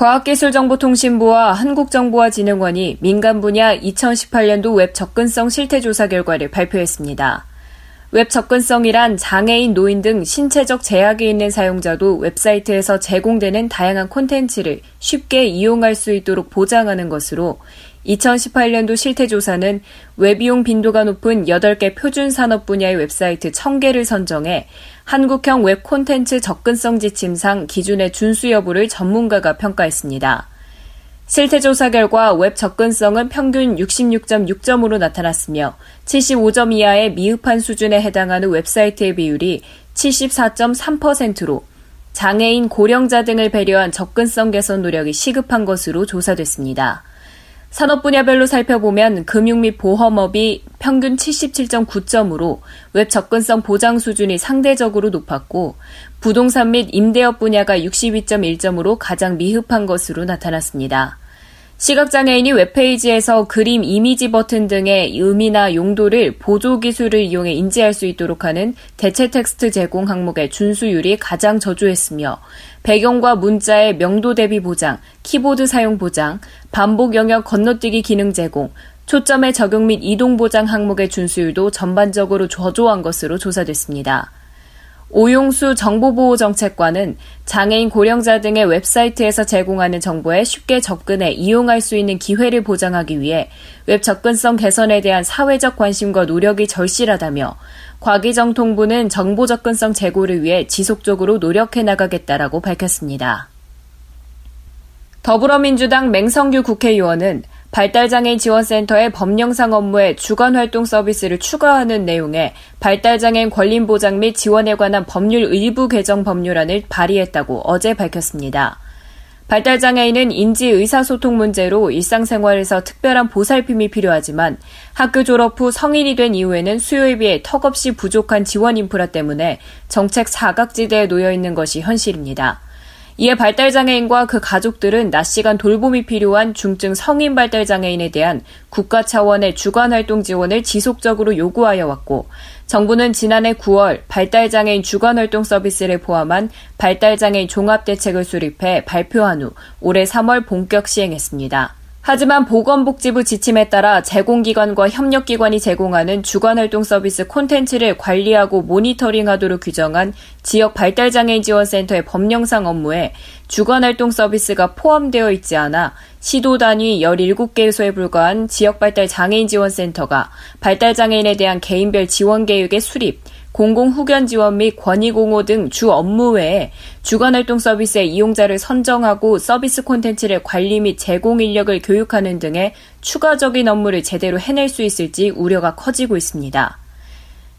과학기술정보통신부와 한국정보화진흥원이 민간 분야 2018년도 웹 접근성 실태 조사 결과를 발표했습니다. 웹 접근성이란 장애인, 노인 등 신체적 제약이 있는 사용자도 웹사이트에서 제공되는 다양한 콘텐츠를 쉽게 이용할 수 있도록 보장하는 것으로 2018년도 실태조사는 웹이용 빈도가 높은 8개 표준 산업 분야의 웹사이트 1000개를 선정해 한국형 웹 콘텐츠 접근성 지침상 기준의 준수 여부를 전문가가 평가했습니다. 실태조사 결과 웹 접근성은 평균 66.6점으로 나타났으며 75점 이하의 미흡한 수준에 해당하는 웹사이트의 비율이 74.3%로 장애인, 고령자 등을 배려한 접근성 개선 노력이 시급한 것으로 조사됐습니다. 산업 분야별로 살펴보면 금융 및 보험업이 평균 77.9점으로 웹 접근성 보장 수준이 상대적으로 높았고 부동산 및 임대업 분야가 62.1점으로 가장 미흡한 것으로 나타났습니다. 시각장애인이 웹페이지에서 그림, 이미지 버튼 등의 의미나 용도를 보조 기술을 이용해 인지할 수 있도록 하는 대체 텍스트 제공 항목의 준수율이 가장 저조했으며 배경과 문자의 명도 대비 보장, 키보드 사용 보장, 반복 영역 건너뛰기 기능 제공, 초점의 적용 및 이동 보장 항목의 준수율도 전반적으로 저조한 것으로 조사됐습니다. 오용수 정보보호정책관은 장애인 고령자 등의 웹사이트에서 제공하는 정보에 쉽게 접근해 이용할 수 있는 기회를 보장하기 위해 웹 접근성 개선에 대한 사회적 관심과 노력이 절실하다며 과기정통부는 정보 접근성 제고를 위해 지속적으로 노력해 나가겠다라고 밝혔습니다. 더불어민주당 맹성규 국회의원은 발달장애인 지원센터의 법령상 업무에 주간 활동 서비스를 추가하는 내용의 발달장애인 권리 보장 및 지원에 관한 법률 일부 개정 법률안을 발의했다고 어제 밝혔습니다. 발달장애인은 인지 의사소통 문제로 일상생활에서 특별한 보살핌이 필요하지만 학교 졸업 후 성인이 된 이후에는 수요에 비해 턱없이 부족한 지원 인프라 때문에 정책 사각지대에 놓여 있는 것이 현실입니다. 이에 발달장애인과 그 가족들은 낮 시간 돌봄이 필요한 중증 성인 발달장애인에 대한 국가 차원의 주간 활동 지원을 지속적으로 요구하여 왔고, 정부는 지난해 9월 발달장애인 주간 활동 서비스를 포함한 발달장애인 종합대책을 수립해 발표한 후 올해 3월 본격 시행했습니다. 하지만 보건복지부 지침에 따라 제공기관과 협력기관이 제공하는 주간활동 서비스 콘텐츠를 관리하고 모니터링하도록 규정한 지역 발달장애인 지원센터의 법령상 업무에 주간활동 서비스가 포함되어 있지 않아 시도 단위 17개소에 불과한 지역발달장애인 지원센터가 발달장애인에 대한 개인별 지원 계획의 수립, 공공 후견 지원 및 권익 공호 등 주 업무 외에 주간 활동 서비스의 이용자를 선정하고 서비스 콘텐츠를 관리 및 제공 인력을 교육하는 등의 추가적인 업무를 제대로 해낼 수 있을지 우려가 커지고 있습니다.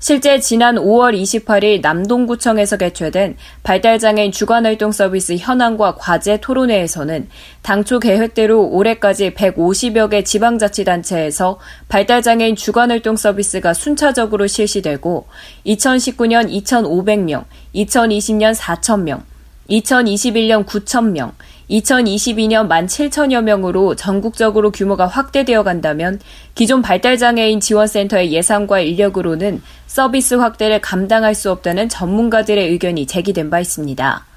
실제 지난 5월 28일 남동구청에서 개최된 발달장애인 주간활동 서비스 현황과 과제 토론회에서는 당초 계획대로 올해까지 150여 개 지방자치단체에서 발달장애인 주간활동 서비스가 순차적으로 실시되고 2019년 2,500명, 2020년 4,000명, 2021년 9,000명, 2022년 1 7천여 명으로 전국적으로 규모가 확대되어 간다면 기존 발달장애인 지원센터의 예산과 인력으로는 서비스 확대를 감당할 수 없다는 전문가들의 의견이 제기된 바 있습니다.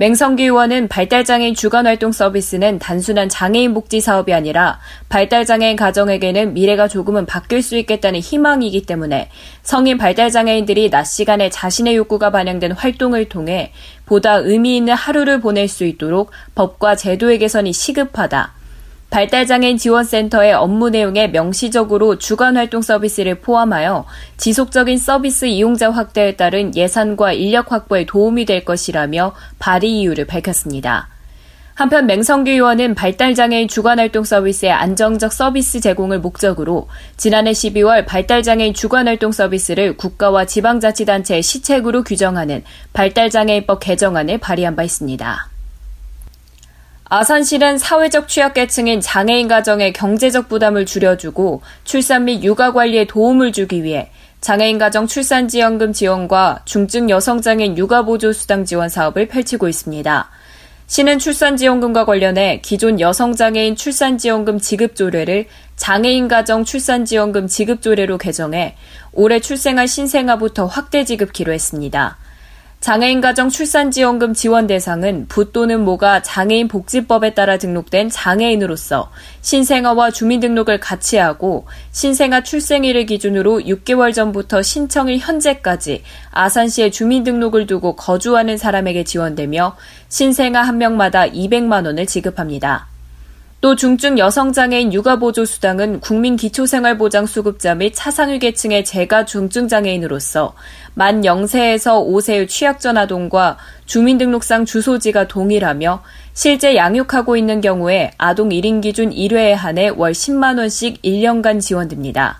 맹성기 의원은 발달장애인 주간활동 서비스는 단순한 장애인 복지 사업이 아니라 발달장애인 가정에게는 미래가 조금은 바뀔 수 있겠다는 희망이기 때문에 성인 발달장애인들이 낮 시간에 자신의 욕구가 반영된 활동을 통해 보다 의미 있는 하루를 보낼 수 있도록 법과 제도의 개선이 시급하다. 발달장애인 지원센터의 업무 내용에 명시적으로 주간 활동 서비스를 포함하여 지속적인 서비스 이용자 확대에 따른 예산과 인력 확보에 도움이 될 것이라며 발의 이유를 밝혔습니다. 한편 맹성규 의원은 발달장애인 주간활동 서비스의 안정적 서비스 제공을 목적으로 지난해 12월 발달장애인 주간활동 서비스를 국가와 지방자치단체의 시책으로 규정하는 발달장애인법 개정안을 발의한 바 있습니다. 아산시는 사회적 취약계층인 장애인 가정의 경제적 부담을 줄여주고 출산 및 육아 관리에 도움을 주기 위해 장애인 가정 출산지원금 지원과 중증 여성장애인 육아보조 수당 지원 사업을 펼치고 있습니다. 시는 출산지원금과 관련해 기존 여성장애인 출산지원금 지급조례를 장애인 가정 출산지원금 지급조례로 개정해 올해 출생한 신생아부터 확대 지급키로 했습니다. 장애인 가정 출산지원금 지원 대상은 부 또는 모가 장애인 복지법에 따라 등록된 장애인으로서 신생아와 주민등록을 같이 하고 신생아 출생일을 기준으로 6개월 전부터 신청일 현재까지 아산시에 주민등록을 두고 거주하는 사람에게 지원되며 신생아 한 명마다 200만 원을 지급합니다. 또 중증 여성장애인 육아보조수당은 국민기초생활보장수급자 및 차상위 계층의 재가 중증장애인으로서 만 0세에서 5세의 취약전 아동과 주민등록상 주소지가 동일하며 실제 양육하고 있는 경우에 아동 1인 기준 1회에 한해 월 10만원씩 1년간 지원됩니다.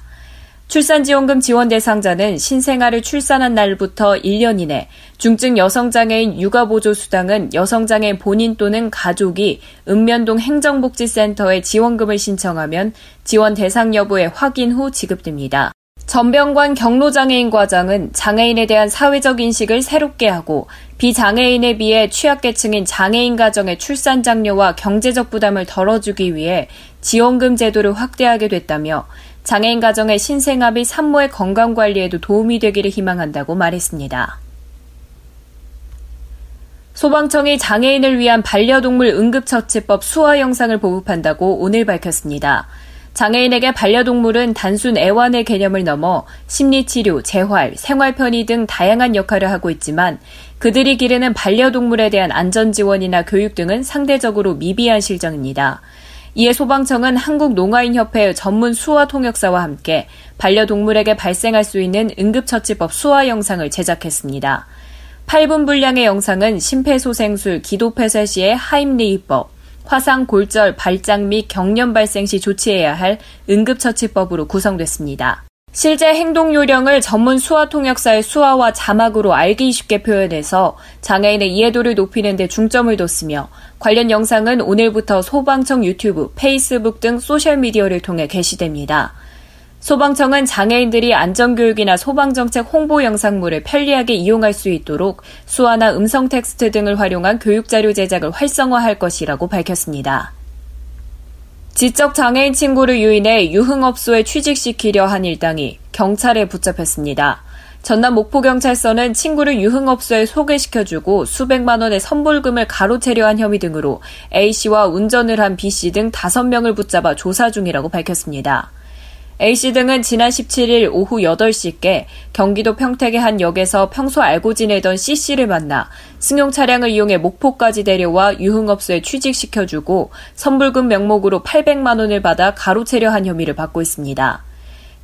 출산지원금 지원 대상자는 신생아를 출산한 날부터 1년 이내, 중증 여성장애인 육아보조수당은 여성장애인 본인 또는 가족이 읍면동 행정복지센터에 지원금을 신청하면 지원 대상 여부의 확인 후 지급됩니다. 전병관 경로장애인 과장은 장애인에 대한 사회적 인식을 새롭게 하고 비장애인에 비해 취약계층인 장애인 가정의 출산 장려와 경제적 부담을 덜어주기 위해 지원금 제도를 확대하게 됐다며 장애인 가정의 신생아 및 산모의 건강 관리에도 도움이 되기를 희망한다고 말했습니다. 소방청이 장애인을 위한 반려동물 응급처치법 수화 영상을 보급한다고 오늘 밝혔습니다. 장애인에게 반려동물은 단순 애완의 개념을 넘어 심리치료, 재활, 생활편의 등 다양한 역할을 하고 있지만 그들이 기르는 반려동물에 대한 안전지원이나 교육 등은 상대적으로 미비한 실정입니다. 이에 소방청은 한국농아인협회 전문 수화 통역사와 함께 반려동물에게 발생할 수 있는 응급처치법 수화 영상을 제작했습니다. 8분 분량의 영상은 심폐소생술, 기도폐쇄 시의 하임리히법, 화상, 골절, 발작 및 경련 발생 시 조치해야 할 응급처치법으로 구성됐습니다. 실제 행동 요령을 전문 수화 통역사의 수화와 자막으로 알기 쉽게 표현해서 장애인의 이해도를 높이는 데 중점을 뒀으며 관련 영상은 오늘부터 소방청 유튜브, 페이스북 등 소셜미디어를 통해 게시됩니다. 소방청은 장애인들이 안전교육이나 소방정책 홍보 영상물을 편리하게 이용할 수 있도록 수화나 음성 텍스트 등을 활용한 교육자료 제작을 활성화할 것이라고 밝혔습니다. 지적 장애인 친구를 유인해 유흥업소에 취직시키려 한 일당이 경찰에 붙잡혔습니다. 전남 목포경찰서는 친구를 유흥업소에 소개시켜주고 수백만 원의 선불금을 가로채려 한 혐의 등으로 A씨와 운전을 한 B씨 등 5명을 붙잡아 조사 중이라고 밝혔습니다. A씨 등은 지난 17일 오후 8시께 경기도 평택의 한 역에서 평소 알고 지내던 C씨를 만나 승용 차량을 이용해 목포까지 데려와 유흥업소에 취직시켜주고 선불금 명목으로 800만 원을 받아 가로채려 한 혐의를 받고 있습니다.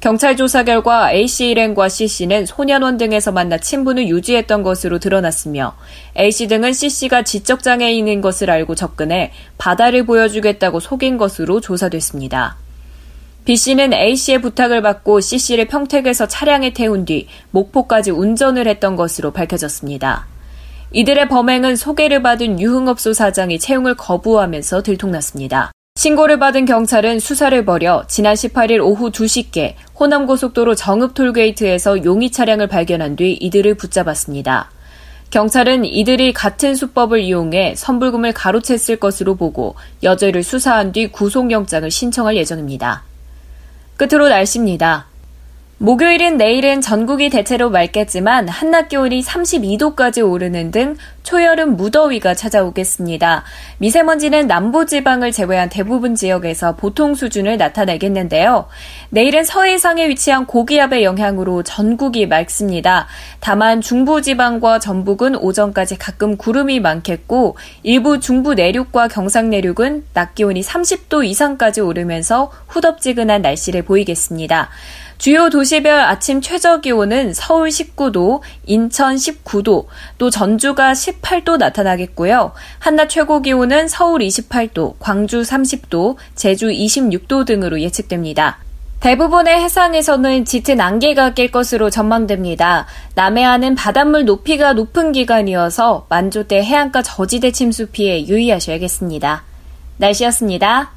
경찰 조사 결과 A씨 일행과 C씨는 소년원 등에서 만나 친분을 유지했던 것으로 드러났으며 A씨 등은 C씨가 지적장애인인 것을 알고 접근해 바다를 보여주겠다고 속인 것으로 조사됐습니다. B씨는 A씨의 부탁을 받고 C씨를 평택에서 차량에 태운 뒤 목포까지 운전을 했던 것으로 밝혀졌습니다. 이들의 범행은 소개를 받은 유흥업소 사장이 채용을 거부하면서 들통났습니다. 신고를 받은 경찰은 수사를 벌여 지난 18일 오후 2시께 호남고속도로 정읍톨게이트에서 용의 차량을 발견한 뒤 이들을 붙잡았습니다. 경찰은 이들이 같은 수법을 이용해 선불금을 가로챘을 것으로 보고 여죄를 수사한 뒤 구속영장을 신청할 예정입니다. 끝으로 날씨입니다. 목요일인 내일은 전국이 대체로 맑겠지만 한낮 기온이 32도까지 오르는 등 초여름 무더위가 찾아오겠습니다. 미세먼지는 남부지방을 제외한 대부분 지역에서 보통 수준을 나타내겠는데요. 내일은 서해상에 위치한 고기압의 영향으로 전국이 맑습니다. 다만 중부지방과 전북은 오전까지 가끔 구름이 많겠고 일부 중부 내륙과 경상 내륙은 낮 기온이 30도 이상까지 오르면서 후덥지근한 날씨를 보이겠습니다. 주요 도시별 아침 최저 기온은 서울 19도, 인천 19도, 또 전주가 18도 나타나겠고요. 한낮 최고 기온은 서울 28도, 광주 30도, 제주 26도 등으로 예측됩니다. 대부분의 해상에서는 짙은 안개가 낄 것으로 전망됩니다. 남해안은 바닷물 높이가 높은 기간이어서 만조 대 해안가 저지대 침수 피해 유의하셔야겠습니다. 날씨였습니다.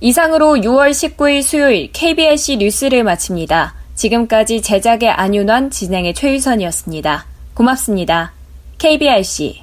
이상으로 6월 19일 수요일 KBRC 뉴스를 마칩니다. 지금까지 제작의 안윤환, 진행의 최유선이었습니다. 고맙습니다. KBRC